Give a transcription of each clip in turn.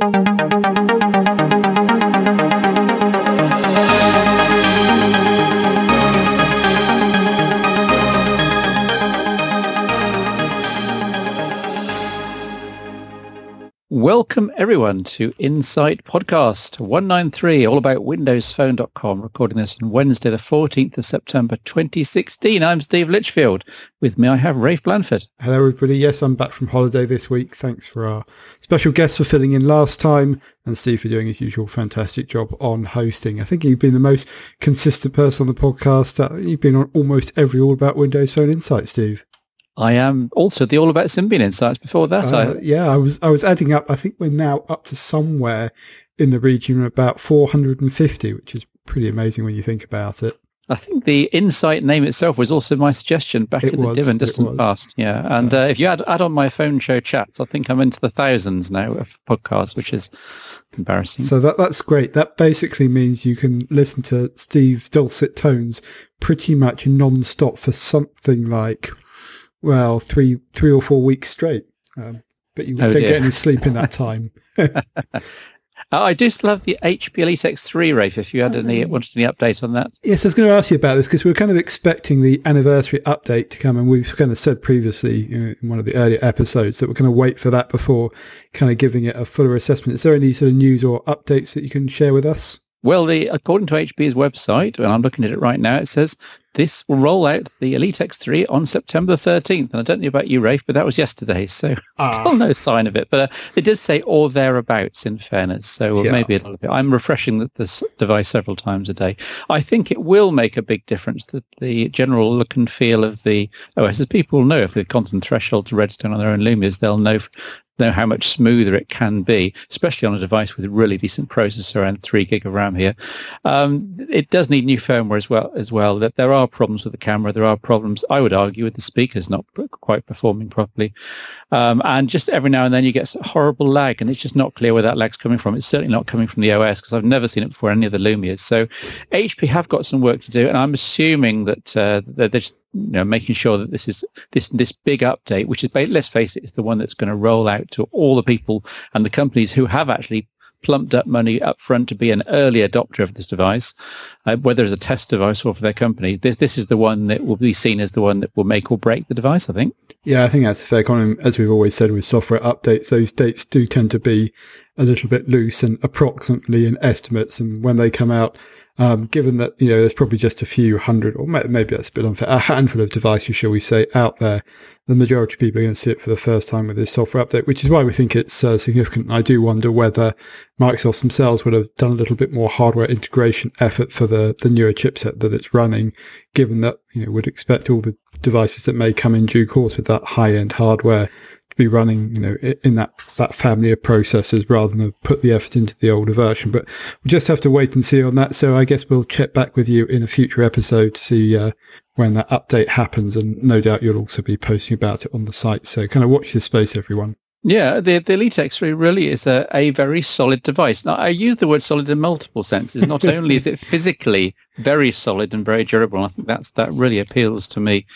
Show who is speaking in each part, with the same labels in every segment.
Speaker 1: Thank you. Welcome everyone to Insight Podcast 193, all about windowsphone.com, recording this on Wednesday, the 14th of September 2016. I'm Steve Litchfield. With me I have Rafe Blandford.
Speaker 2: Hello everybody. Yes, I'm back from holiday this week. Thanks for our special guest for filling in last time and Steve for doing his usual fantastic job on hosting. I think you've been the most consistent person on the podcast. Uh, you've been on almost every All About Windows Phone Insight, Steve.
Speaker 1: I am also the All About Symbian Insights before that.
Speaker 2: Uh, I... Yeah, I was I was adding up. I think we're now up to somewhere in the region of about 450, which is pretty amazing when you think about it.
Speaker 1: I think the Insight name itself was also my suggestion back
Speaker 2: it
Speaker 1: in
Speaker 2: was,
Speaker 1: the dim and distant past. Yeah, and uh, if you add, add on my phone show chats, I think I'm into the thousands now of podcasts, which is embarrassing.
Speaker 2: So that that's great. That basically means you can listen to Steve's dulcet tones pretty much non-stop for something like well, three three or four weeks straight. Um, but you oh, don't dear. get any sleep in that time. uh,
Speaker 1: I do still have the HP Elite X3, Rafe, if you had any, um, wanted any update on that.
Speaker 2: Yes, I was going to ask you about this because we were kind of expecting the anniversary update to come and we've kind of said previously you know, in one of the earlier episodes that we're going to wait for that before kind of giving it a fuller assessment. Is there any sort of news or updates that you can share with us?
Speaker 1: Well, the, according to HP's website, and I'm looking at it right now, it says this will roll out the Elite X3 on September 13th. And I don't know about you, Rafe, but that was yesterday. So ah. still no sign of it. But uh, it does say or thereabouts in fairness. So yeah. maybe a little bit. I'm refreshing this device several times a day. I think it will make a big difference that the general look and feel of the OS. As people know, if they've gone from threshold to redstone on their own Lumias, they'll know know how much smoother it can be, especially on a device with a really decent processor and three gig of RAM here. Um, it does need new firmware as well. As well, that there are problems with the camera, there are problems, I would argue, with the speakers not quite performing properly, um, and just every now and then you get horrible lag, and it's just not clear where that lag's coming from. It's certainly not coming from the OS because I've never seen it before any of the Lumias. So HP have got some work to do, and I'm assuming that uh, they're just you know, making sure that this is this this big update, which is let's face it, is the one that's going to roll out to all the people and the companies who have actually plumped up money up front to be an early adopter of this device, uh, whether as a test device or for their company. This this is the one that will be seen as the one that will make or break the device. I think.
Speaker 2: Yeah, I think that's a fair comment. As we've always said with software updates, those dates do tend to be a little bit loose and approximately in estimates, and when they come out um, given that, you know, there's probably just a few hundred, or maybe that's a bit unfair, a handful of devices, shall we say, out there. The majority of people are going to see it for the first time with this software update, which is why we think it's uh, significant. I do wonder whether Microsoft themselves would have done a little bit more hardware integration effort for the, the newer chipset that it's running, given that, you know, would expect all the devices that may come in due course with that high end hardware be running, you know, in that, that family of processors rather than put the effort into the older version. But we just have to wait and see on that. So I guess we'll check back with you in a future episode to see uh, when that update happens. And no doubt you'll also be posting about it on the site. So kind of watch this space, everyone.
Speaker 1: Yeah, the, the Elite X3 really is a, a very solid device. Now, I use the word solid in multiple senses. Not only is it physically very solid and very durable, I think that's that really appeals to me.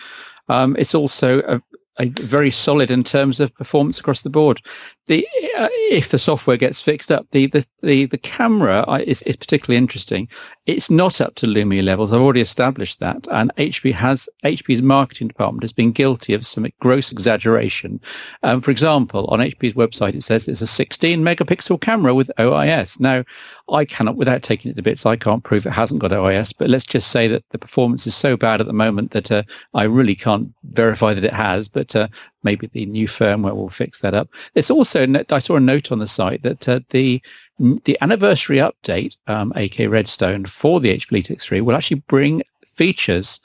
Speaker 1: Um, it's also a very solid in terms of performance across the board. The uh, if the software gets fixed up, the the the, the camera is, is particularly interesting. It's not up to Lumia levels. I've already established that, and HP has HP's marketing department has been guilty of some gross exaggeration. Um, for example, on HP's website, it says it's a 16 megapixel camera with OIS. Now, I cannot, without taking it to bits, I can't prove it hasn't got OIS. But let's just say that the performance is so bad at the moment that uh, I really can't verify that it has. But uh, maybe the new firmware will fix that up. It's also I saw a note on the site that uh, the the anniversary update, um, aka Redstone, for the HP Elite X3 will actually bring features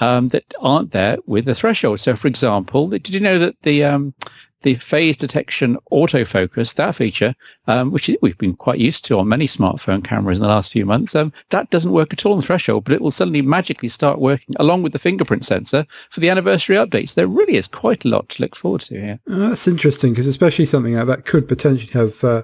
Speaker 1: um, that aren't there with the threshold. So, for example, did you know that the um, the phase detection autofocus, that feature, um, which we've been quite used to on many smartphone cameras in the last few months, um, that doesn't work at all on the threshold, but it will suddenly magically start working along with the fingerprint sensor for the anniversary updates. There really is quite a lot to look forward to here.
Speaker 2: Oh, that's interesting because especially something like that could potentially have uh,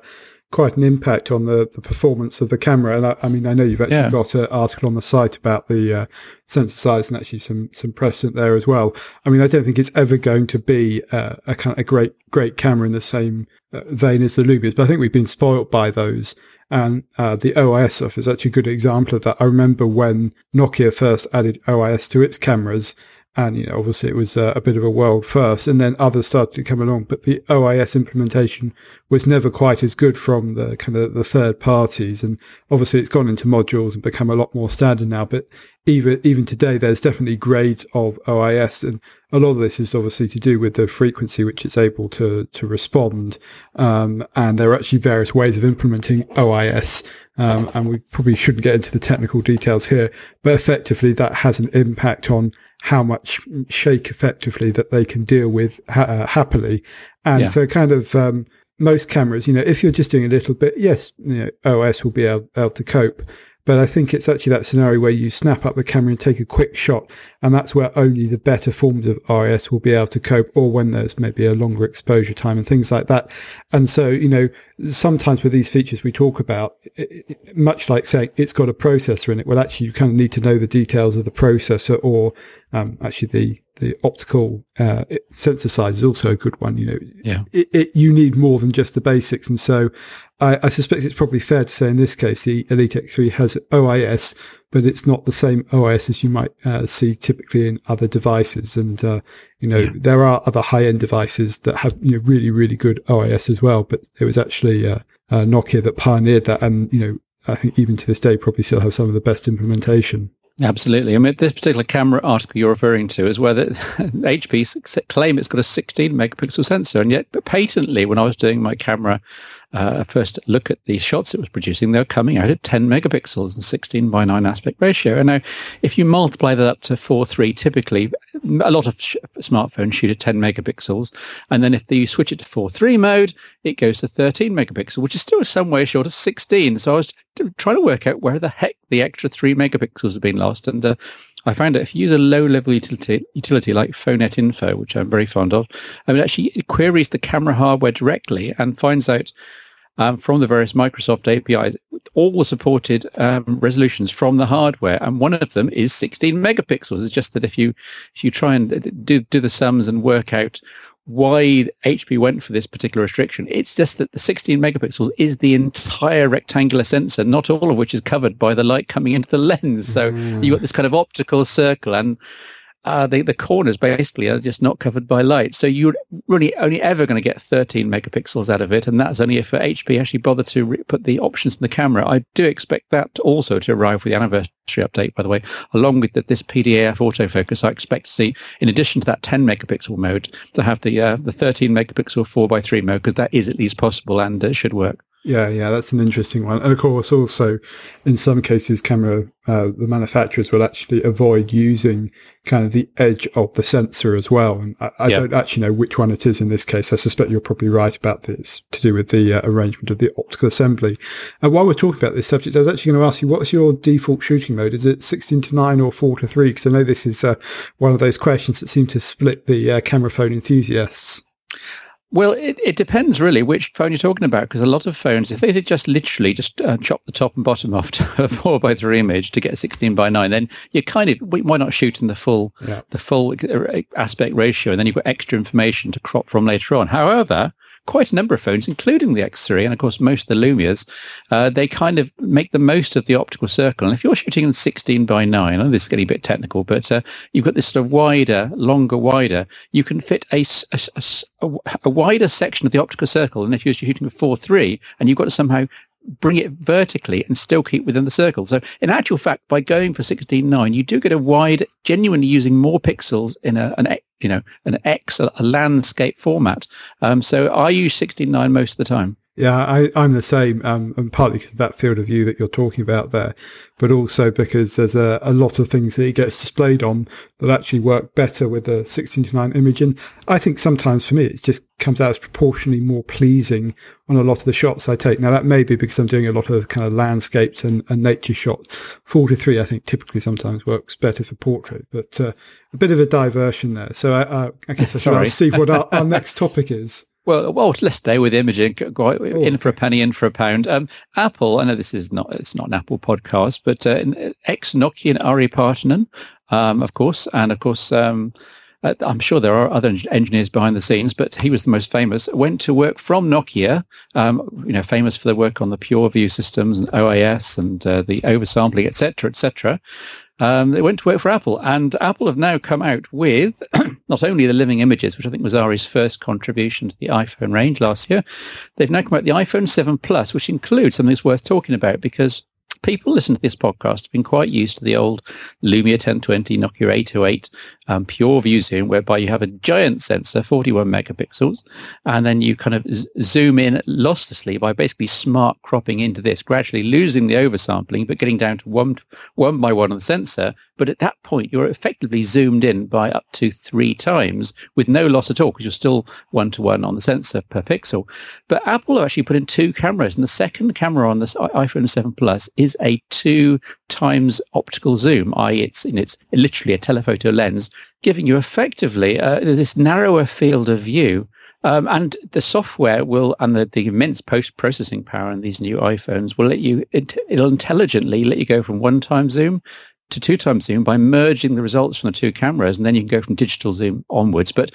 Speaker 2: quite an impact on the, the performance of the camera. And I, I mean, I know you've actually yeah. got an article on the site about the uh, sensor size and actually some some precedent there as well. I mean, I don't think it's ever going to be uh, a kind of a great great camera in the same uh, vein as the Lumias, but I think we've been spoilt by those. And uh, the OIS stuff is actually a good example of that. I remember when Nokia first added OIS to its cameras, and you know, obviously it was uh, a bit of a world first, and then others started to come along. But the OIS implementation was never quite as good from the kind of the third parties, and obviously it's gone into modules and become a lot more standard now. But even even today, there's definitely grades of OIS, and a lot of this is obviously to do with the frequency which it's able to to respond. Um, and there are actually various ways of implementing OIS, um, and we probably shouldn't get into the technical details here. But effectively, that has an impact on how much shake effectively that they can deal with ha- uh, happily. And yeah. for kind of um, most cameras, you know, if you're just doing a little bit, yes, you know, OS will be able, able to cope. But I think it's actually that scenario where you snap up the camera and take a quick shot, and that's where only the better forms of OIS will be able to cope, or when there's maybe a longer exposure time and things like that. And so, you know, sometimes with these features we talk about, it, much like saying it's got a processor in it, well, actually, you kind of need to know the details of the processor, or um, actually the the optical uh, sensor size is also a good one. You know,
Speaker 1: yeah,
Speaker 2: it, it, you need more than just the basics, and so I, I, suspect it's probably fair to say in this case the Elite X3 has OIS, but it's not the same OIS as you might uh, see typically in other devices. And uh, you know yeah. there are other high end devices that have you know really really good OIS as well. But it was actually uh, uh, Nokia that pioneered that, and you know I think even to this day probably still have some of the best implementation.
Speaker 1: Absolutely. I mean, this particular camera article you're referring to is where the HP claim it's got a 16 megapixel sensor, and yet patently, when I was doing my camera uh, first look at the shots it was producing, they were coming out at 10 megapixels and 16 by 9 aspect ratio. And now, if you multiply that up to 4.3, typically a lot of sh- smartphones shoot at 10 megapixels. And then if you switch it to 4.3 mode, it goes to 13 megapixels, which is still some way short of 16. So I was trying to work out where the heck the extra 3 megapixels have been lost. And uh, I found that if you use a low-level utility, utility like PhoneNet Info, which I'm very fond of, I mean, actually it queries the camera hardware directly and finds out um, from the various Microsoft APIs, all the supported um, resolutions from the hardware, and one of them is 16 megapixels. It's just that if you if you try and do do the sums and work out why HP went for this particular restriction. It's just that the 16 megapixels is the entire rectangular sensor, not all of which is covered by the light coming into the lens. So mm. you've got this kind of optical circle and uh, the, the corners basically are just not covered by light. So you're really only ever going to get 13 megapixels out of it. And that's only if HP actually bother to re- put the options in the camera. I do expect that also to arrive with the anniversary update, by the way, along with the, this PDAF autofocus. I expect to see, in addition to that 10 megapixel mode, to have the, uh, the 13 megapixel 4x3 mode, because that is at least possible and it should work.
Speaker 2: Yeah, yeah, that's an interesting one. And of course, also in some cases, camera, uh, the manufacturers will actually avoid using kind of the edge of the sensor as well. And I, I don't actually know which one it is in this case. I suspect you're probably right about this to do with the uh, arrangement of the optical assembly. And while we're talking about this subject, I was actually going to ask you, what's your default shooting mode? Is it 16 to 9 or 4 to 3? Because I know this is uh, one of those questions that seem to split the uh, camera phone enthusiasts.
Speaker 1: Well, it, it depends really which phone you're talking about because a lot of phones, if they just literally just uh, chop the top and bottom off to a four by three image to get a 16 by nine, then you're kind of why not shoot in the full yeah. the full uh, aspect ratio, and then you've got extra information to crop from later on. However, quite a number of phones, including the X3 and of course most of the Lumias, uh, they kind of make the most of the optical circle. And if you're shooting in 16 by 9, and this is getting a bit technical, but uh, you've got this sort of wider, longer, wider, you can fit a, a, a, a wider section of the optical circle than if you're shooting a 4.3 and you've got to somehow bring it vertically and still keep within the circle. So in actual fact, by going for 16.9, you do get a wide, genuinely using more pixels in a, an, you know, an X, a, landscape format. Um, so I use 16.9 most of the time.
Speaker 2: Yeah, I, I'm the same, um, and partly because of that field of view that you're talking about there, but also because there's a, a lot of things that it gets displayed on that actually work better with the 16 to 9 image. And I think sometimes for me, it just comes out as proportionally more pleasing on a lot of the shots I take. Now, that may be because I'm doing a lot of kind of landscapes and, and nature shots. 4 to 3, I think, typically sometimes works better for portrait, but uh, a bit of a diversion there. So I, I, I guess I should ask Steve what our, our next topic is.
Speaker 1: Well, well, let's stay with imaging. Go in for a penny, in for a pound. Um, Apple. I know this is not it's not an Apple podcast, but uh, ex Nokian Ari Partinen, um, of course, and of course. Um, uh, I'm sure there are other engineers behind the scenes, but he was the most famous. Went to work from Nokia, um, you know, famous for their work on the PureView systems and OIS and uh, the oversampling, etc., etc. Um, they went to work for Apple, and Apple have now come out with not only the living images, which I think was Ari's first contribution to the iPhone range last year. They've now come out with the iPhone 7 Plus, which includes something that's worth talking about because people listen to this podcast have been quite used to the old Lumia 1020, Nokia 808 um, PureView zoom, whereby you have a giant sensor, 41 megapixels, and then you kind of z- zoom in losslessly by basically smart cropping into this, gradually losing the oversampling, but getting down to one, one by one on the sensor. But at that point, you're effectively zoomed in by up to three times with no loss at all, because you're still one to one on the sensor per pixel. But Apple have actually put in two cameras, and the second camera on this iPhone 7 Plus is a two times optical zoom, i.e. it's, in it's literally a telephoto lens, giving you effectively uh, this narrower field of view. Um, and the software will, and the, the immense post-processing power in these new iPhones will let you, it, it'll intelligently let you go from one time zoom to two times zoom by merging the results from the two cameras, and then you can go from digital zoom onwards. But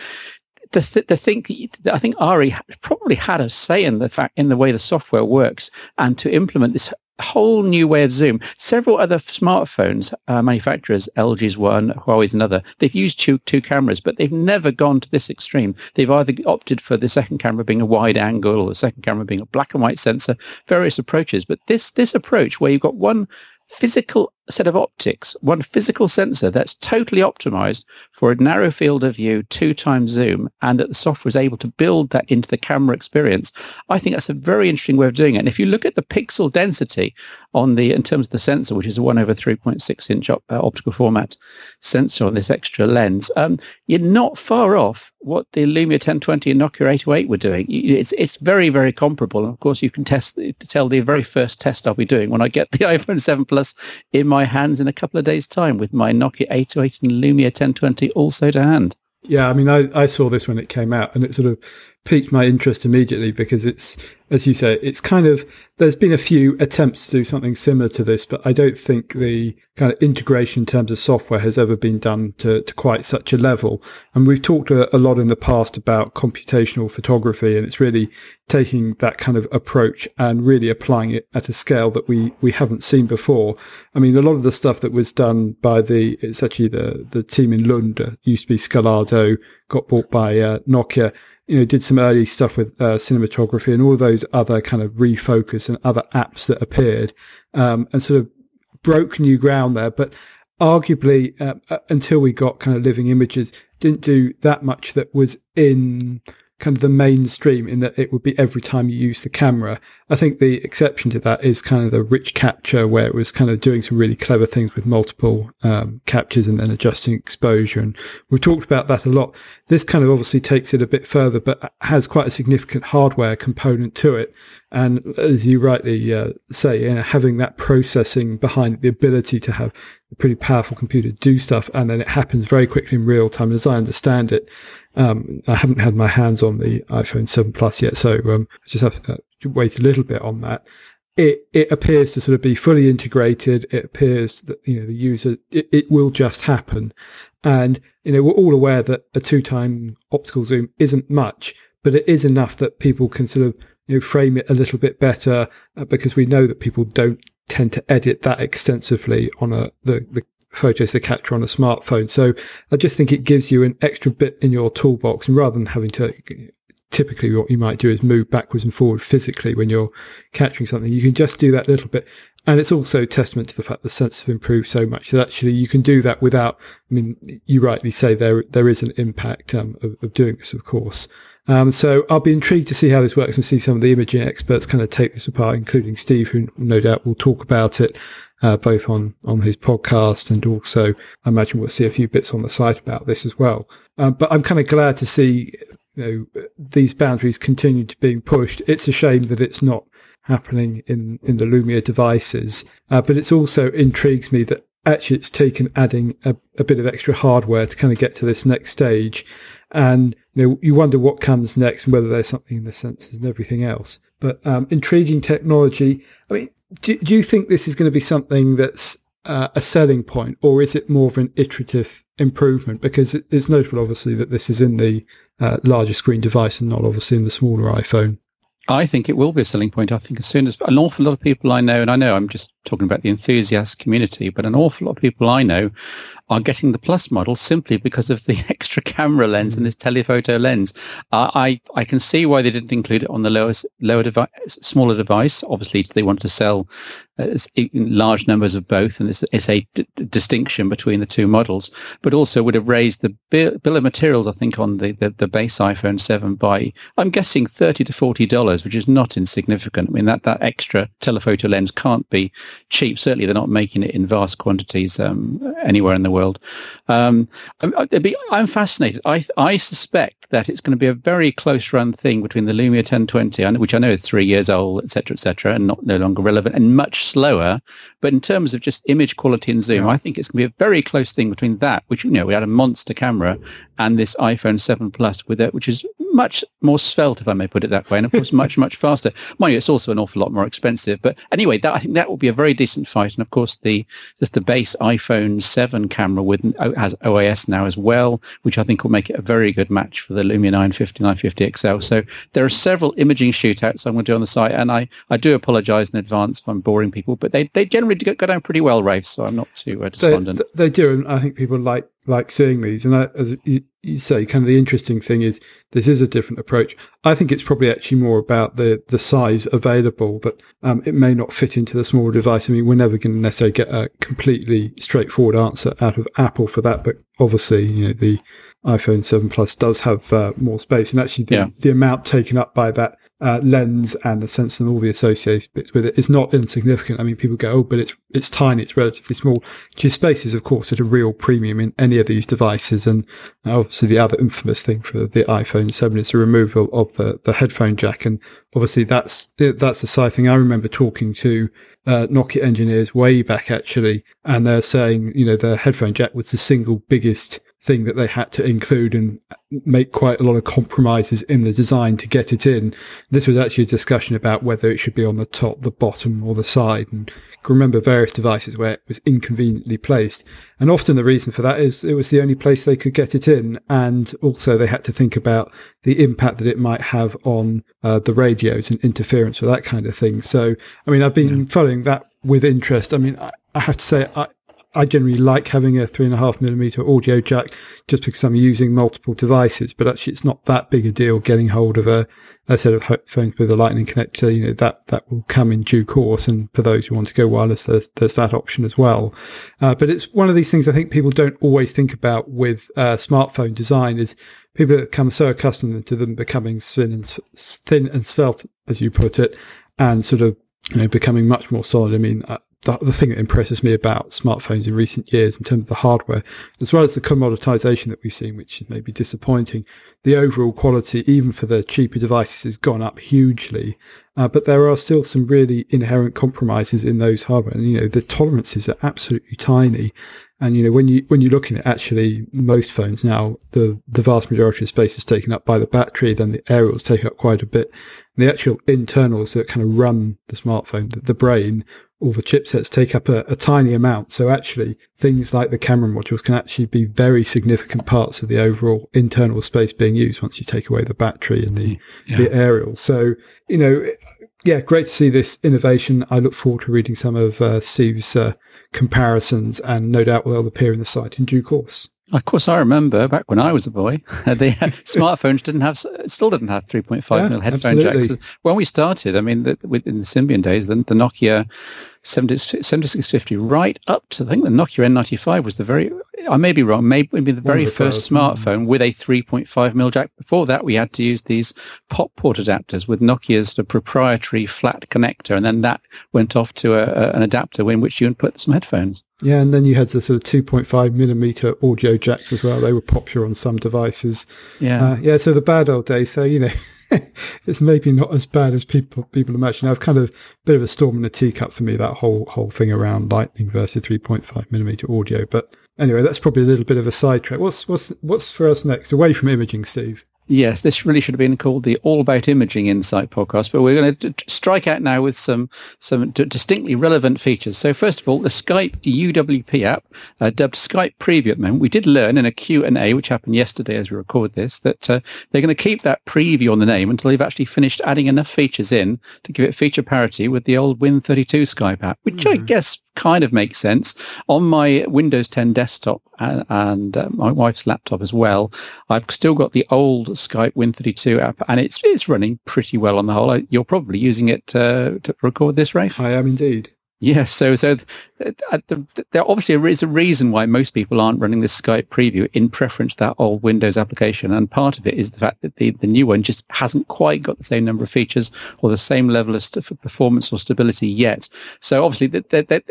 Speaker 1: the th- the thing I think Ari probably had a say in the fact in the way the software works, and to implement this whole new way of Zoom. Several other smartphones uh, manufacturers, LG's one, Huawei's another, they've used two, two cameras, but they've never gone to this extreme. They've either opted for the second camera being a wide angle or the second camera being a black and white sensor, various approaches. But this, this approach where you've got one physical set of optics, one physical sensor that's totally optimized for a narrow field of view, two times zoom, and that the software is able to build that into the camera experience. I think that's a very interesting way of doing it. And if you look at the pixel density on the, in terms of the sensor, which is a one over 3.6 inch op- uh, optical format sensor on this extra lens, um, you're not far off what the Lumia 1020 and Nokia 808 were doing. It's, it's very, very comparable. And of course, you can test, tell the very first test I'll be doing when I get the iPhone 7 Plus in my hands in a couple of days' time with my Nokia 808 and Lumia 1020 also to hand.
Speaker 2: Yeah, I mean, I, I saw this when it came out and it sort of piqued my interest immediately because it's, as you say, it's kind of, there's been a few attempts to do something similar to this, but I don't think the kind of integration in terms of software has ever been done to, to quite such a level. And we've talked a, a lot in the past about computational photography and it's really taking that kind of approach and really applying it at a scale that we, we haven't seen before. I mean, a lot of the stuff that was done by the, it's actually the, the team in Lund, uh, used to be Scalado, got bought by uh, Nokia you know, did some early stuff with uh, cinematography and all those other kind of refocus and other apps that appeared, um, and sort of broke new ground there. But arguably, uh, uh until we got kind of living images, didn't do that much that was in kind of the mainstream in that it would be every time you use the camera. I think the exception to that is kind of the rich capture where it was kind of doing some really clever things with multiple um, captures and then adjusting exposure. And we've talked about that a lot. This kind of obviously takes it a bit further, but has quite a significant hardware component to it. And as you rightly uh, say, you know, having that processing behind the ability to have a pretty powerful computer do stuff, and then it happens very quickly in real time. As I understand it, um, I haven't had my hands on the iPhone 7 Plus yet, so um, I just have to wait a little bit on that. It it appears to sort of be fully integrated. It appears that you know the user it, it will just happen, and you know we're all aware that a two time optical zoom isn't much, but it is enough that people can sort of you know frame it a little bit better uh, because we know that people don't tend to edit that extensively on a the, the photos to capture on a smartphone. So I just think it gives you an extra bit in your toolbox and rather than having to typically what you might do is move backwards and forward physically when you're capturing something. You can just do that little bit. And it's also testament to the fact the sense have improved so much that actually you can do that without, I mean, you rightly say there, there is an impact um, of, of, doing this, of course. Um, so I'll be intrigued to see how this works and see some of the imaging experts kind of take this apart, including Steve, who no doubt will talk about it uh, both on, on his podcast and also I imagine we'll see a few bits on the site about this as well. Uh, but I'm kind of glad to see you know, these boundaries continue to being pushed. It's a shame that it's not happening in, in the Lumia devices, uh, but it's also intrigues me that actually it's taken adding a, a bit of extra hardware to kind of get to this next stage. And you know, you wonder what comes next and whether there's something in the sensors and everything else. But um, intriguing technology. I mean, do, do you think this is going to be something that's uh, a selling point, or is it more of an iterative improvement? Because it's notable, obviously, that this is in the uh, larger screen device and not obviously in the smaller iPhone.
Speaker 1: I think it will be a selling point. I think as soon as an awful lot of people I know, and I know I'm just talking about the enthusiast community, but an awful lot of people I know are getting the plus model simply because of the extra camera lens and this telephoto lens. Uh, I I can see why they didn't include it on the lowest lower device, smaller device. Obviously, they want to sell uh, large numbers of both, and it's, it's a d- distinction between the two models. But also would have raised the bill, bill of materials, I think, on the, the, the base iPhone seven by I'm guessing thirty to forty dollars, which is not insignificant. I mean that that extra telephoto lens can't be cheap. Certainly, they're not making it in vast quantities um, anywhere in the world. Um, be, I'm fascinated. I I suspect that it's going to be a very close run thing between the Lumia 1020, which I know is three years old, etc., etc., and not no longer relevant, and much slower. But in terms of just image quality and zoom, yeah. I think it's going to be a very close thing between that, which you know we had a monster camera, and this iPhone 7 Plus with it, which is much more svelte, if I may put it that way, and of course much much faster. Mind you, it's also an awful lot more expensive. But anyway, that, I think that will be a very decent fight. And of course, the just the base iPhone 7 camera with has OIS now as well, which I think will make it a very good match for the Lumia 950 950 XL. So there are several imaging shootouts I'm going to do on the site, and I, I do apologise in advance if I'm boring people, but they, they generally go, go down pretty well, Rafe. So I'm not too uh, despondent.
Speaker 2: They, they do, and I think people like like seeing these. And I, as you, you, say, kind of the interesting thing is this is a different approach. I think it's probably actually more about the the size available that um, it may not fit into the smaller device. I mean, we're never going to necessarily get a completely straightforward answer out of Apple for that, but obviously, you know, the iPhone 7 Plus does have uh, more space, and actually, the, yeah. the amount taken up by that uh, lens and the sensor and all the associated bits with it is not insignificant. I mean, people go, oh, but it's it's tiny, it's relatively small. Your space is, of course, at a real premium in any of these devices. And obviously, the other infamous thing for the iPhone 7 is the removal of the, the headphone jack. And obviously, that's that's the side thing. I remember talking to uh, Nokia engineers way back actually, and they're saying, you know, the headphone jack was the single biggest thing that they had to include and make quite a lot of compromises in the design to get it in. This was actually a discussion about whether it should be on the top, the bottom, or the side. And can remember various devices where it was inconveniently placed. And often the reason for that is it was the only place they could get it in. And also they had to think about the impact that it might have on uh, the radios and interference or that kind of thing. So, I mean, I've been yeah. following that with interest. I mean, I, I have to say, I, I generally like having a three and a half millimeter audio jack just because I'm using multiple devices, but actually it's not that big a deal getting hold of a, a set of headphones with a lightning connector. You know, that, that will come in due course. And for those who want to go wireless, there's, there's that option as well. Uh, but it's one of these things I think people don't always think about with uh, smartphone design is people become so accustomed to them becoming thin and, thin and svelte, as you put it, and sort of you know, becoming much more solid. I mean, uh, the, the thing that impresses me about smartphones in recent years in terms of the hardware, as well as the commoditization that we've seen, which may be disappointing, the overall quality, even for the cheaper devices, has gone up hugely. Uh, but there are still some really inherent compromises in those hardware. And, you know, the tolerances are absolutely tiny. And, you know, when you, when you're looking at actually most phones now, the, the vast majority of space is taken up by the battery, then the aerials take up quite a bit. And the actual internals that kind of run the smartphone, the, the brain, all the chipsets take up a, a, tiny amount. So actually things like the camera modules can actually be very significant parts of the overall internal space being used once you take away the battery and the, yeah. the aerial. So, you know, yeah, great to see this innovation. I look forward to reading some of uh, Steve's uh, comparisons and no doubt they'll appear in the site in due course.
Speaker 1: Of course, I remember back when I was a boy, the smartphones didn't have, still didn't have 3.5 yeah, mil headphone absolutely. jacks. When we started, I mean, the, in the Symbian days, the, the Nokia 7650 right up to, I think the Nokia N95 was the very, I may be wrong, maybe the very first smartphone with a 3.5 mil jack. Before that, we had to use these pop port adapters with Nokia's the proprietary flat connector. And then that went off to a, a, an adapter in which you would put some headphones.
Speaker 2: Yeah, and then you had the sort of 2.5 millimeter audio jacks as well. They were popular on some devices.
Speaker 1: Yeah. Uh,
Speaker 2: yeah, so the bad old days. So, you know, it's maybe not as bad as people people imagine. I've kind of a bit of a storm in a teacup for me that whole whole thing around Lightning versus 3.5 millimeter audio. But anyway, that's probably a little bit of a sidetrack. What's what's what's for us next? Away from imaging, Steve.
Speaker 1: Yes, this really should have been called the All About Imaging Insight podcast, but we're going to strike out now with some some d- distinctly relevant features. So first of all, the Skype UWP app, uh, dubbed Skype Preview at the moment. We did learn in a Q&A, which happened yesterday as we record this, that uh, they're going to keep that preview on the name until they've actually finished adding enough features in to give it feature parity with the old Win32 Skype app, which mm-hmm. I guess kind of makes sense. On my Windows 10 desktop and, and uh, my wife's laptop as well, I've still got the old Skype Win32 app, and it's it's running pretty well on the whole. You're probably using it uh, to record this, Rafe?
Speaker 2: I am indeed.
Speaker 1: Yes, so so uh, there obviously is a reason why most people aren't running this Skype preview in preference to that old Windows application, and part of it is the fact that the, the new one just hasn't quite got the same number of features or the same level of st- performance or stability yet. So obviously,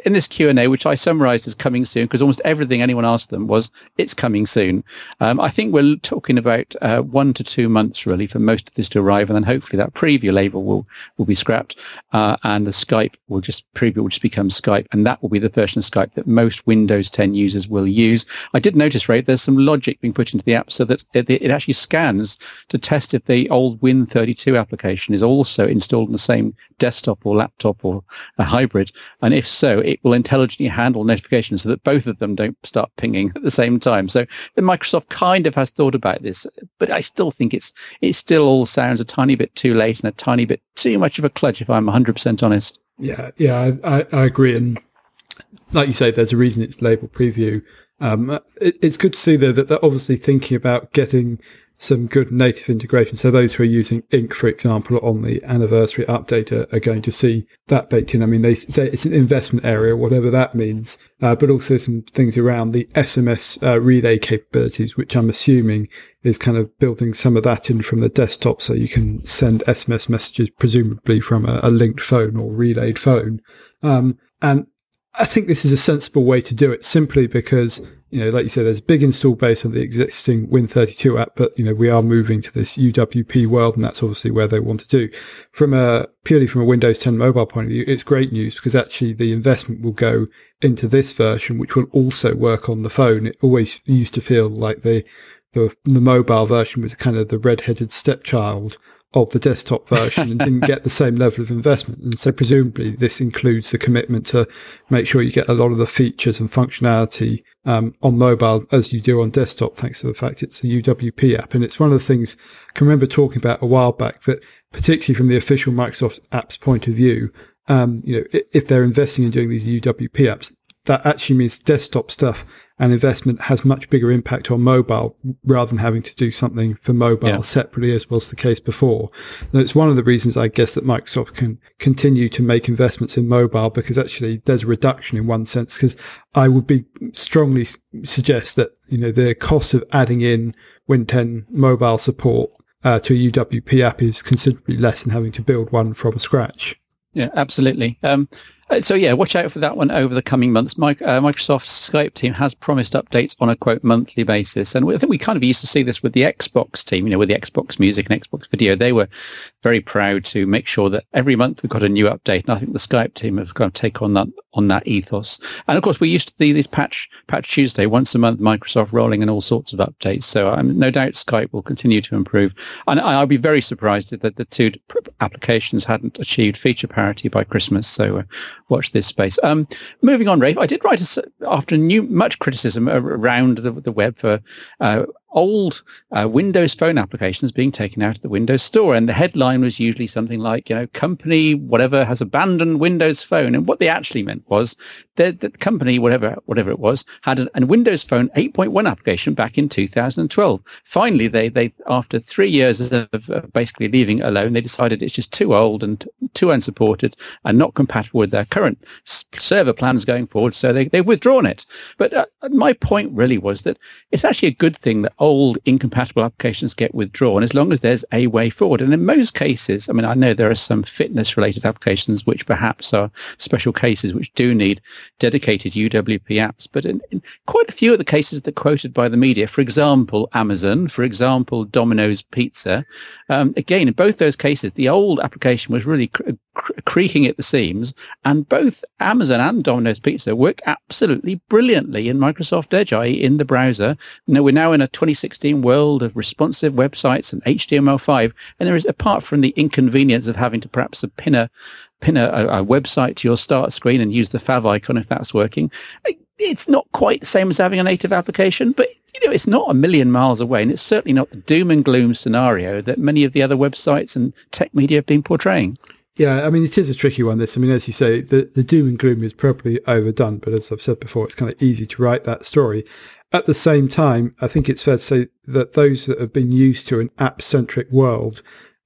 Speaker 1: in this Q and A, which I summarised as coming soon, because almost everything anyone asked them was it's coming soon. Um, I think we're talking about uh, one to two months really for most of this to arrive, and then hopefully that preview label will will be scrapped, uh, and the Skype will just preview will just become Skype, and that will be the version of Skype that most Windows 10 users will use. I did notice, Ray, there's some logic being put into the app so that it, actually scans to test if the old Win32 application is also installed on the same desktop or laptop or a hybrid. And if so, it will intelligently handle notifications so that both of them don't start pinging at the same time. So Microsoft kind of has thought about this, but I still think it's, it still all sounds a tiny bit too late and a tiny bit too much of a kludge if I'm 100% honest.
Speaker 2: Yeah, yeah, I, I, agree. And like you say, there's a reason it's labeled preview. Um, it, it's good to see though that they're obviously thinking about getting some good native integration. So those who are using Ink, for example, on the anniversary update are, are going to see that baked in. I mean, they say it's an investment area, whatever that means, uh, but also some things around the SMS uh, relay capabilities, which I'm assuming is kind of building some of that in from the desktop. So you can send SMS messages, presumably from a, a linked phone or relayed phone. Um, and I think this is a sensible way to do it simply because you know, like you said, there's a big install base on the existing Win32 app, but you know, we are moving to this UWP world, and that's obviously where they want to do. From a purely from a Windows 10 mobile point of view, it's great news because actually the investment will go into this version, which will also work on the phone. It always used to feel like the the, the mobile version was kind of the red-headed stepchild of the desktop version and didn't get the same level of investment. And so presumably this includes the commitment to make sure you get a lot of the features and functionality um, on mobile as you do on desktop, thanks to the fact it's a UWP app. And it's one of the things I can remember talking about a while back that particularly from the official Microsoft apps point of view, um, you know, if they're investing in doing these UWP apps, that actually means desktop stuff and investment has much bigger impact on mobile rather than having to do something for mobile yeah. separately as was the case before. And it's one of the reasons I guess that Microsoft can continue to make investments in mobile because actually there's a reduction in one sense because I would be strongly suggest that, you know, the cost of adding in Win 10 mobile support uh, to a UWP app is considerably less than having to build one from scratch.
Speaker 1: Yeah, absolutely. Um, so yeah, watch out for that one over the coming months. My, uh, Microsoft's Skype team has promised updates on a quote monthly basis, and I think we kind of used to see this with the Xbox team. You know, with the Xbox Music and Xbox Video, they were very proud to make sure that every month we got a new update. And I think the Skype team have got to take on that on that ethos. And of course, we used to see these patch patch Tuesday once a month, Microsoft rolling in all sorts of updates. So um, no doubt Skype will continue to improve. And I'll be very surprised if that the two applications hadn't achieved feature parity by Christmas. So uh, watch this space. Um, moving on, Rafe, I did write a, after new much criticism around the, the web for uh, old uh, Windows phone applications being taken out of the Windows Store. And the headline was usually something like, you know, company, whatever, has abandoned Windows Phone. And what they actually meant was that the company, whatever, whatever it was, had a Windows Phone 8.1 application back in 2012. Finally, they, they, after three years of basically leaving it alone, they decided it's just too old and too unsupported and not compatible with their current server plans going forward. So they, they've withdrawn it. But uh, my point really was that it's actually a good thing that old incompatible applications get withdrawn as long as there's a way forward. And in most cases, I mean, I know there are some fitness related applications which perhaps are special cases which do need dedicated UWP apps. But in, in quite a few of the cases that are quoted by the media, for example, Amazon, for example, Domino's Pizza, um, again, in both those cases, the old application was really cr- cr- creaking at the seams and both Amazon and Domino's Pizza work absolutely brilliantly in Microsoft Edge, i.e. in the browser. Know, we're now in a 20 2016 world of responsive websites and HTML5, and there is, apart from the inconvenience of having to perhaps pin a pin a, a, website to your start screen and use the fav icon if that's working, it's not quite the same as having a native application, but you know, it's not a million miles away, and it's certainly not the doom and gloom scenario that many of the other websites and tech media have been portraying.
Speaker 2: Yeah, I mean, it is a tricky one, this. I mean, as you say, the, the doom and gloom is probably overdone, but as I've said before, it's kind of easy to write that story. At the same time, I think it's fair to say that those that have been used to an app centric world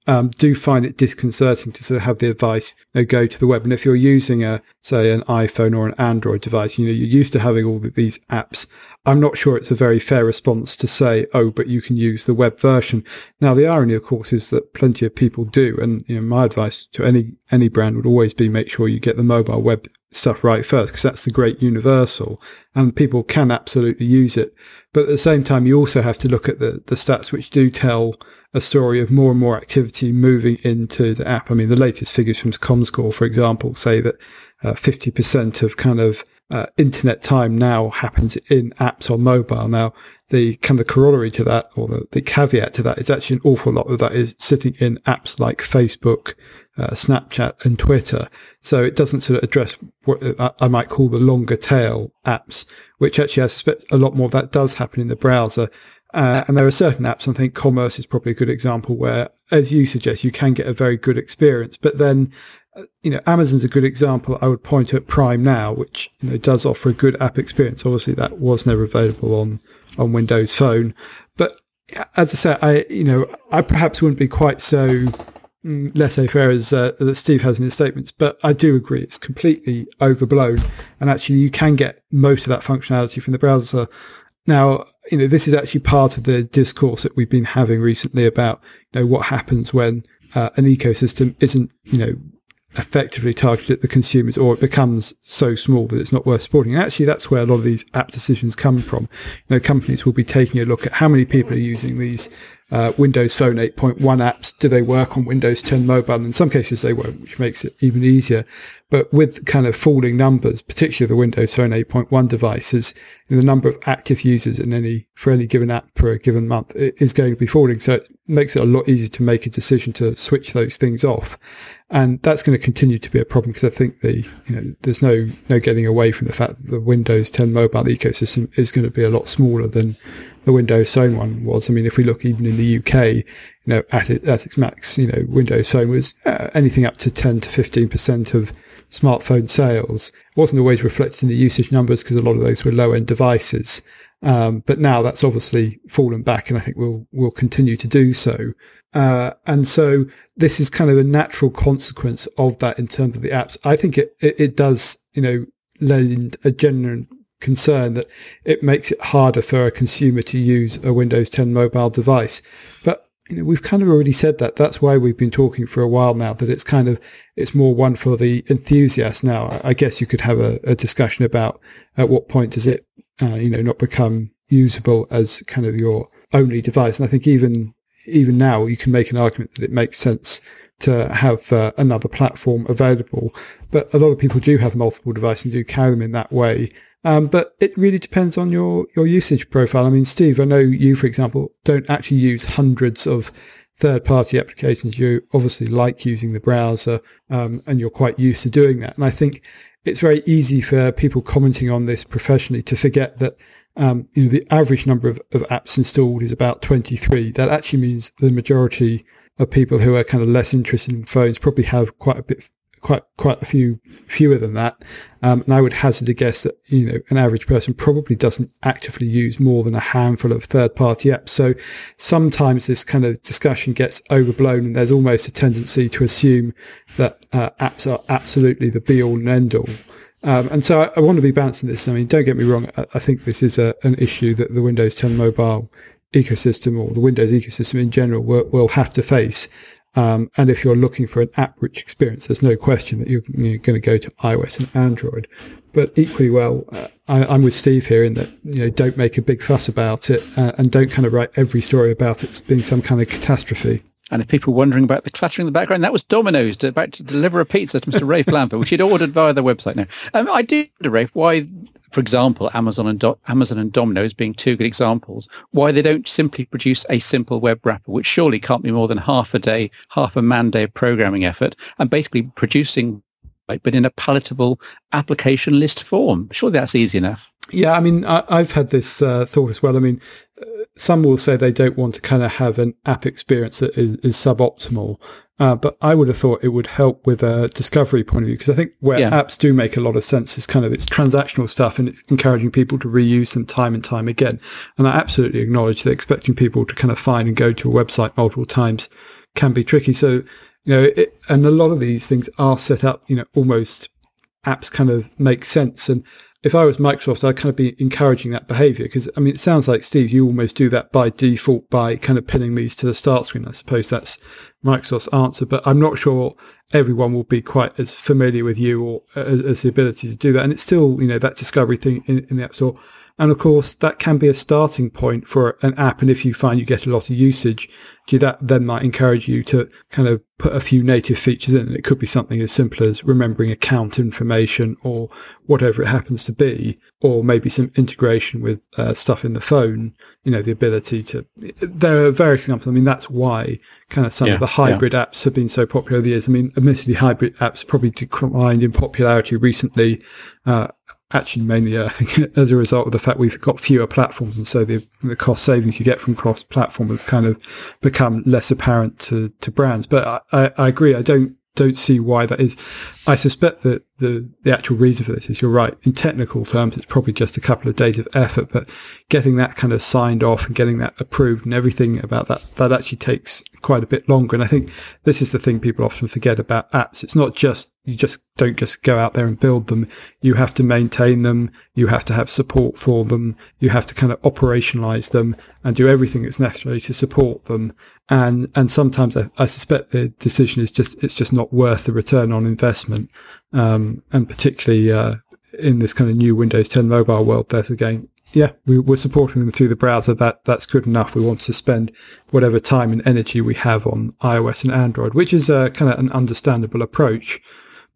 Speaker 2: um, do find it disconcerting to sort of have the advice you know, go to the web. And if you're using a, say, an iPhone or an Android device, you know, you're used to having all these apps. I'm not sure it's a very fair response to say, oh, but you can use the web version. Now, the irony, of course, is that plenty of people do. And, you know, my advice to any, any brand would always be make sure you get the mobile web stuff right first, because that's the great universal and people can absolutely use it. But at the same time, you also have to look at the, the stats which do tell a story of more and more activity moving into the app. I mean, the latest figures from ComScore, for example, say that uh, 50% of kind of uh, internet time now happens in apps on mobile. Now, the kind of corollary to that, or the, the caveat to that, is actually an awful lot of that is sitting in apps like Facebook, uh, Snapchat, and Twitter. So it doesn't sort of address what I might call the longer tail apps, which actually I suspect a lot more of that does happen in the browser. Uh, and there are certain apps, I think commerce is probably a good example where, as you suggest, you can get a very good experience. But then, uh, you know, Amazon's a good example. I would point at Prime Now, which, you know, does offer a good app experience. Obviously, that was never available on, on Windows Phone. But as I said, I, you know, I perhaps wouldn't be quite so mm, laissez-faire as uh, that Steve has in his statements, but I do agree it's completely overblown. And actually, you can get most of that functionality from the browser. Now, you know, this is actually part of the discourse that we've been having recently about, you know, what happens when uh, an ecosystem isn't, you know, effectively targeted at the consumers or it becomes so small that it's not worth supporting. And actually, that's where a lot of these app decisions come from. You know, companies will be taking a look at how many people are using these uh, Windows Phone 8.1 apps. Do they work on Windows 10 mobile? In some cases they won't, which makes it even easier. But with kind of falling numbers, particularly the Windows Phone 8.1 devices, the number of active users in any for any given app per given month is going to be falling. So it makes it a lot easier to make a decision to switch those things off, and that's going to continue to be a problem because I think the you know there's no no getting away from the fact that the Windows 10 mobile ecosystem is going to be a lot smaller than the Windows Phone one was. I mean, if we look even in the UK, you know, at, it, at its max, you know, Windows Phone was uh, anything up to 10 to 15% of smartphone sales. It wasn't always reflected in the usage numbers because a lot of those were low end devices. Um, but now that's obviously fallen back, and I think we'll will continue to do so. Uh, and so this is kind of a natural consequence of that in terms of the apps. I think it it, it does you know lend a genuine concern that it makes it harder for a consumer to use a Windows 10 mobile device. But you know, we've kind of already said that. That's why we've been talking for a while now. That it's kind of it's more one for the enthusiast. Now, I guess you could have a, a discussion about at what point does it, uh, you know, not become usable as kind of your only device. And I think even even now you can make an argument that it makes sense to have uh, another platform available. But a lot of people do have multiple devices and do carry them in that way. Um, but it really depends on your, your usage profile. I mean, Steve, I know you, for example, don't actually use hundreds of third party applications. You obviously like using the browser um, and you're quite used to doing that. And I think it's very easy for people commenting on this professionally to forget that um, you know, the average number of, of apps installed is about 23. That actually means the majority of people who are kind of less interested in phones probably have quite a bit quite quite a few fewer than that. Um, and I would hazard a guess that you know an average person probably doesn't actively use more than a handful of third party apps. So sometimes this kind of discussion gets overblown, and there's almost a tendency to assume that uh, apps are absolutely the be all and end all. Um, and so I, I, want to be balancing this. I mean, don't get me wrong. I, I think this is a, an issue that the Windows 10 mobile ecosystem or the Windows ecosystem in general will, will have to face. Um, and if you're looking for an app-rich experience, there's no question that you're, you're, going to go to iOS and Android. But equally well, uh, I, am with Steve here in that you know don't make a big fuss about it uh, and don't kind of write every story about it being some kind of catastrophe.
Speaker 1: And if people are wondering about the clattering in the background, that was Domino's about to deliver a pizza to Mr. Rafe Blandford, which he'd ordered via the website now. Um, I do wonder, Rafe, why for example, Amazon and Do- Amazon and Domino's being two good examples, why they don't simply produce a simple web wrapper, which surely can't be more than half a day, half a man day of programming effort, and basically producing, but in a palatable application list form. Surely that's easy enough.
Speaker 2: Yeah, I mean, I, have had this uh, thought as well. I mean, uh, some will say they don't want to kind of have an app experience that is, is suboptimal. Uh, but I would have thought it would help with a discovery point of view because I think where yeah. apps do make a lot of sense is kind of it's transactional stuff and it's encouraging people to reuse them time and time again. And I absolutely acknowledge that expecting people to kind of find and go to a website multiple times can be tricky. So, you know, it, and a lot of these things are set up, you know, almost apps kind of make sense. And if I was Microsoft, I'd kind of be encouraging that behavior because I mean, it sounds like Steve, you almost do that by default by kind of pinning these to the start screen. I suppose that's Microsoft's answer, but I'm not sure everyone will be quite as familiar with you or uh, as, as the ability to do that. And it's still, you know, that discovery thing in, in the App Store. And of course, that can be a starting point for an app. And if you find you get a lot of usage, that then might encourage you to kind of put a few native features in. And it could be something as simple as remembering account information or whatever it happens to be, or maybe some integration with uh, stuff in the phone, you know, the ability to, there are various examples. I mean, that's why kind of some yeah, of the hybrid yeah. apps have been so popular over the years. I mean, admittedly, hybrid apps probably declined in popularity recently. Uh, actually mainly I think as a result of the fact we've got fewer platforms and so the the cost savings you get from cross platform have kind of become less apparent to to brands. But I, I, agree I don't don't see why that is. I suspect that the the actual reason for this is you're right in technical terms it's probably just a couple of days of effort but getting that kind of signed off and getting that approved and everything about that that actually takes quite a bit longer. And I think this is the thing people often forget about apps. It's not just you just don't just go out there and build them. You have to maintain them. You have to have support for them. You have to kind of operationalize them and do everything that's necessary to support them. And, and sometimes I, I suspect the decision is just, it's just not worth the return on investment. Um, and particularly, uh, in this kind of new Windows 10 mobile world, there's again, yeah, we, we're supporting them through the browser. That that's good enough. We want to spend whatever time and energy we have on iOS and Android, which is a kind of an understandable approach.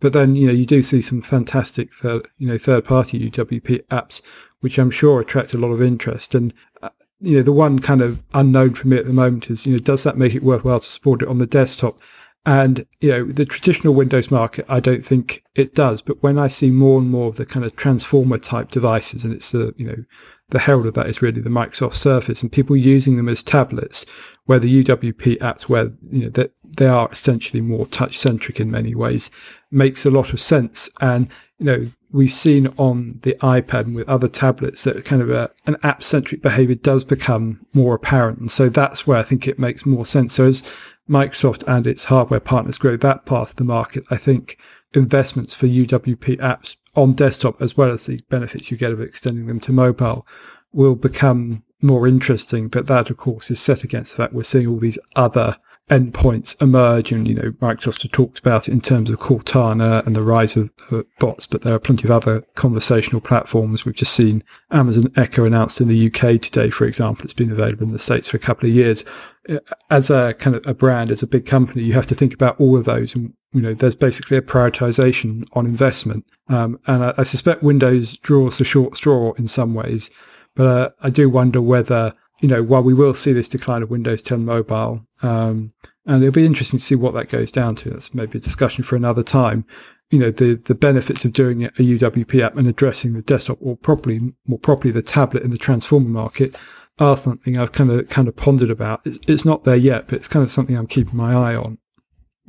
Speaker 2: But then, you know, you do see some fantastic, third, you know, third party UWP apps, which I'm sure attract a lot of interest. And, uh, you know, the one kind of unknown for me at the moment is, you know, does that make it worthwhile to support it on the desktop? And, you know, the traditional Windows market, I don't think it does. But when I see more and more of the kind of transformer type devices, and it's, uh, you know, the herald of that is really the Microsoft Surface and people using them as tablets, where the UWP apps, where you know that they are essentially more touch centric in many ways, makes a lot of sense. And you know we've seen on the iPad and with other tablets that kind of a, an app centric behavior does become more apparent. And so that's where I think it makes more sense. So as Microsoft and its hardware partners grow that part of the market, I think investments for UWP apps on desktop, as well as the benefits you get of extending them to mobile, will become more interesting. But that, of course, is set against the fact we're seeing all these other endpoints emerge. And, you know, Microsoft talked about it in terms of Cortana and the rise of bots, but there are plenty of other conversational platforms. We've just seen Amazon Echo announced in the UK today, for example. It's been available in the States for a couple of years. Uh, as a kind of a brand, as a big company, you have to think about all of those. And, you know, there's basically a prioritization on investment. Um, and I, I, suspect Windows draws the short straw in some ways. But uh, I do wonder whether, you know, while we will see this decline of Windows 10 mobile, um, and it'll be interesting to see what that goes down to. That's maybe a discussion for another time. You know, the, the benefits of doing a UWP app and addressing the desktop or probably more properly the tablet in the transformer market are something I've kind of kind of pondered about. It's, it's not there yet, but it's kind of something I'm keeping my eye on.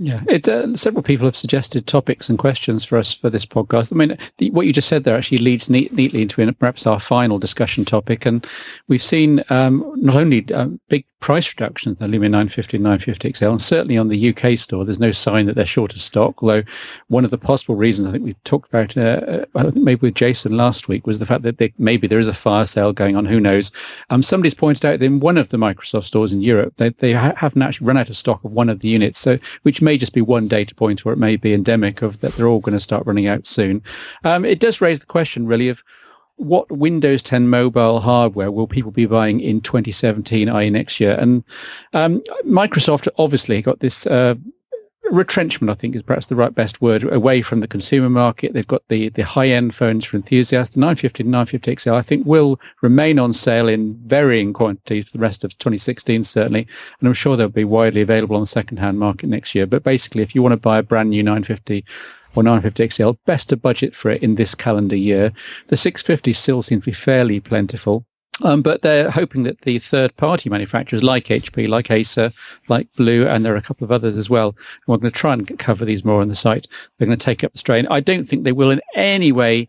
Speaker 1: Yeah, uh, several people have suggested topics and questions for us for this podcast. I mean, the, what you just said there actually leads neat, neatly into perhaps our final discussion topic. And we've seen um, not only um, big price reductions the Lumia 950 and 950 XL, and certainly on the UK store, there's no sign that they're short of stock. Although one of the possible reasons I think we talked about, uh, I think maybe with Jason last week, was the fact that they, maybe there is a fire sale going on. Who knows? Um, somebody's pointed out that in one of the Microsoft stores in Europe, they, they ha- haven't actually run out of stock of one of the units. So, which may just be one data point or it may be endemic of that they're all going to start running out soon. Um, it does raise the question really of what Windows 10 mobile hardware will people be buying in 2017, i.e. next year? And um, Microsoft obviously got this uh, retrenchment, I think, is perhaps the right best word, away from the consumer market. They've got the, the high-end phones for enthusiasts. The 950 and 950 XL, I think, will remain on sale in varying quantities for the rest of 2016, certainly. And I'm sure they'll be widely available on the second-hand market next year. But basically, if you want to buy a brand new 950 or 950 XL, best to budget for it in this calendar year. The 650 still seems to be fairly plentiful. Um, but they're hoping that the third-party manufacturers like HP, like Acer, like BLU, and there are a couple of others as well, we're going to try and cover these more on the site. They're going to take up the strain. I don't think they will in any way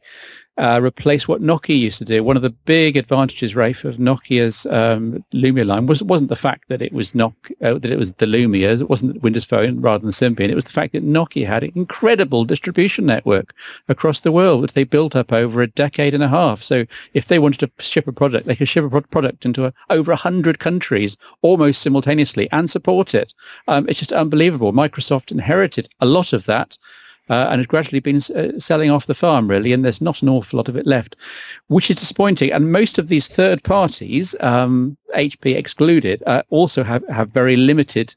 Speaker 1: uh, replace what Nokia used to do. One of the big advantages, Rafe, of Nokia's um, Lumia line was wasn't the fact that it was Nok uh, that it was the Lumia, it wasn't Windows Phone rather than Symbian. It was the fact that Nokia had an incredible distribution network across the world, which they built up over a decade and a half. So if they wanted to ship a product, they could ship a product into a, over a hundred countries almost simultaneously and support it. Um, it's just unbelievable. Microsoft inherited a lot of that uh, and has gradually been uh, selling off the farm, really, and there's not an awful lot of it left, which is disappointing. And most of these third parties, um, HP excluded, uh, also have, have very limited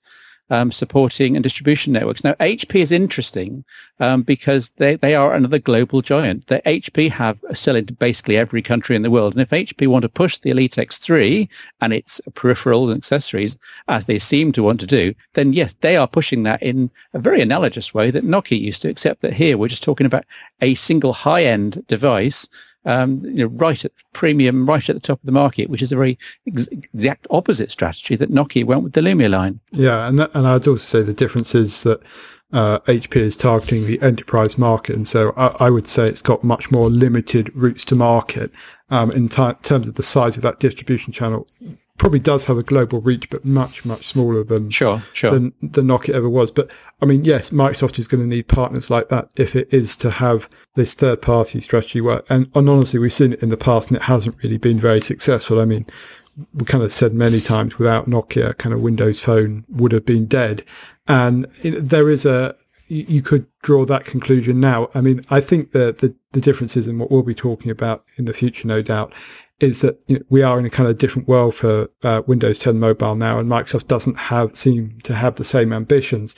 Speaker 1: um, supporting and distribution networks. Now, HP is interesting um, because they, they are another global giant. The HP have a sell into basically every country in the world. And if HP want to push the Elite X3 and its peripherals and accessories, as they seem to want to do, then yes, they are pushing that in a very analogous way that Nokia used to, except that here we're just talking about a single high-end device um, you know, right at premium, right at the top of the market, which is a very ex- exact opposite strategy that Nokia went with the Lumia line.
Speaker 2: Yeah, and and I'd also say the difference is that uh, HP is targeting the enterprise market, and so I, I, would say it's got much more limited routes to market um, in t- terms of the size of that distribution channel probably does have a global reach, but much, much smaller than
Speaker 1: sure, sure.
Speaker 2: than the Nokia ever was. But I mean, yes, Microsoft is going to need partners like that if it is to have this third party strategy work. And, and honestly, we've seen it in the past and it hasn't really been very successful. I mean, we kind of said many times without Nokia, kind of Windows Phone would have been dead. And there is a, you could draw that conclusion now. I mean, I think that the, the differences in what we'll be talking about in the future, no doubt, is that you know, we are in a kind of different world for uh, Windows 10 mobile now, and Microsoft doesn't have seem to have the same ambitions.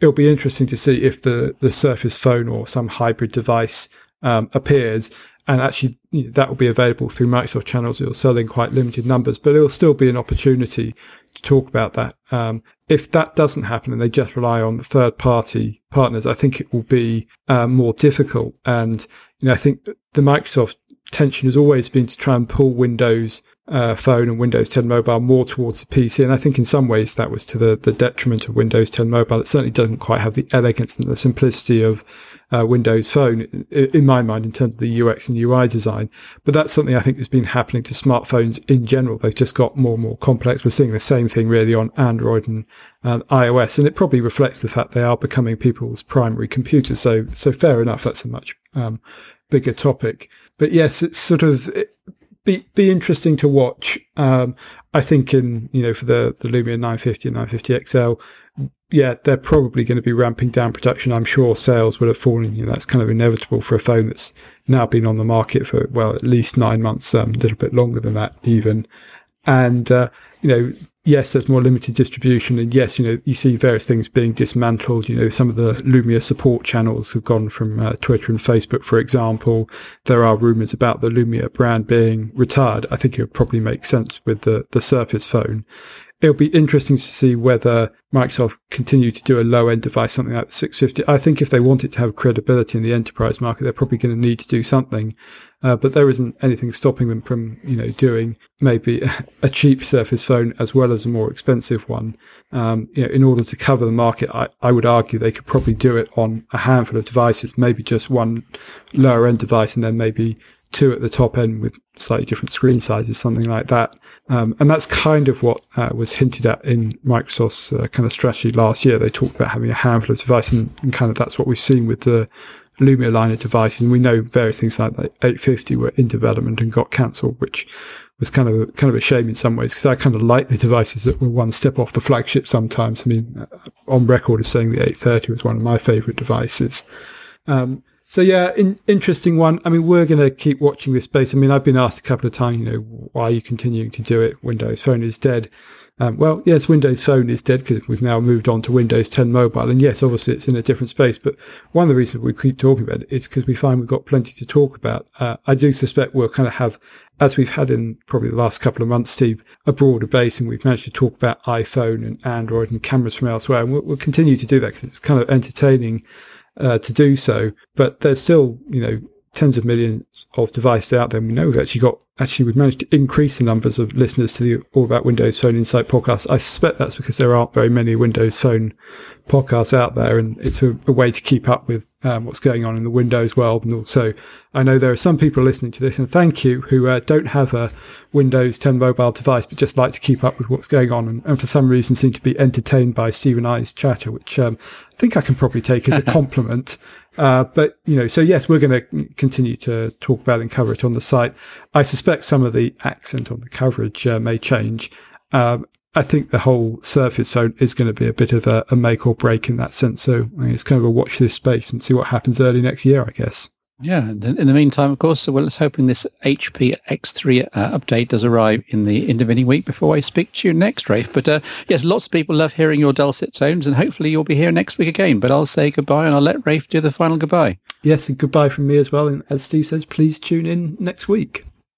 Speaker 2: It'll be interesting to see if the the Surface Phone or some hybrid device um, appears, and actually you know, that will be available through Microsoft channels. It'll sell in quite limited numbers, but it'll still be an opportunity to talk about that. Um, if that doesn't happen and they just rely on third party partners, I think it will be uh, more difficult. And you know, I think the Microsoft tension has always been to try and pull Windows uh, Phone and Windows 10 Mobile more towards the PC. And I think in some ways that was to the, the detriment of Windows 10 Mobile. It certainly doesn't quite have the elegance and the simplicity of uh, Windows Phone, in my mind, in terms of the UX and UI design. But that's something I think has been happening to smartphones in general. They've just got more and more complex. We're seeing the same thing really on Android and, and iOS, and it probably reflects the fact they are becoming people's primary computers. So, so fair enough. That's a much um, bigger topic but yes, it's sort of be be interesting to watch. Um, I think in you know for the the Lumia 950 and 950 XL, yeah, they're probably going to be ramping down production. I'm sure sales will have fallen. You know, that's kind of inevitable for a phone that's now been on the market for well at least nine months, um, a little bit longer than that even. And uh, you know, yes, there's more limited distribution, and yes, you know, you see various things being dismantled. You know, some of the Lumia support channels have gone from uh, Twitter and Facebook, for example. There are rumours about the Lumia brand being retired. I think it would probably make sense with the the Surface phone. It'll be interesting to see whether Microsoft continue to do a low end device, something like the 650. I think if they want it to have credibility in the enterprise market, they're probably going to need to do something uh, but there isn't anything stopping them from, you know, doing maybe a cheap Surface phone as well as a more expensive one. Um, you know, in order to cover the market, I, I would argue they could probably do it on a handful of devices, maybe just one lower end device and then maybe two at the top end with slightly different screen sizes, something like that. Um, and that's kind of what uh, was hinted at in Microsoft's uh, kind of strategy last year. They talked about having a handful of devices, and, and, kind of that's what we've seen with the Lumia line of devices. And we know various things like the 850 were in development and got cancelled, which was kind of a, kind of a shame in some ways because I kind of like the devices that were one step off the flagship sometimes. I mean, uh, on record as saying the 830 was one of my favorite devices. Um, So yeah, in, interesting one. I mean, we're going to keep watching this space. I mean, I've been asked a couple of times, you know, why are you continuing to do it? Windows Phone is dead. Um, well, yes, Windows Phone is dead because we've now moved on to Windows 10 Mobile. And yes, obviously it's in a different space. But one of the reasons we keep talking about it is because we find we've got plenty to talk about. Uh, I do suspect we'll kind of have, as we've had in probably the last couple of months, Steve, a broader base. And we've managed to talk about iPhone and Android and cameras from elsewhere. And we'll, we'll continue to do that because it's kind of entertaining uh, to do so. But there's still, you know, tens of millions of devices out there. We know we've actually got, actually, we've managed to increase the numbers of listeners to the All About Windows Phone Insight podcast. I suspect that's because there aren't very many Windows Phone podcasts out there, and it's a, a way to keep up with um, what's going on in the Windows world. And also, I know there are some people listening to this, and thank you, who uh, don't have a Windows 10 mobile device, but just like to keep up with what's going on, and, and for some reason seem to be entertained by Steve and I's chatter, which um, I think I can probably take as a compliment. Uh, but you know, so yes, we're going to continue to talk about and cover it on the site. I suspect some of the accent on the coverage uh, may change. Um, I think the whole Surface Phone is going to be a bit of a, a make or break in that sense. So I mean, it's kind of a watch this space and see what happens early next year, I guess.
Speaker 1: Yeah. In the meantime, of course, well, let's hoping this HP X3 uh, update does arrive in the intervening week before I speak to you next, Rafe. But uh, yes, lots of people love hearing your dulcet tones, and hopefully you'll be here next week again. But I'll say goodbye, and I'll let Rafe do the final goodbye.
Speaker 2: Yes, and goodbye from me as well. And as Steve says, please tune in next week.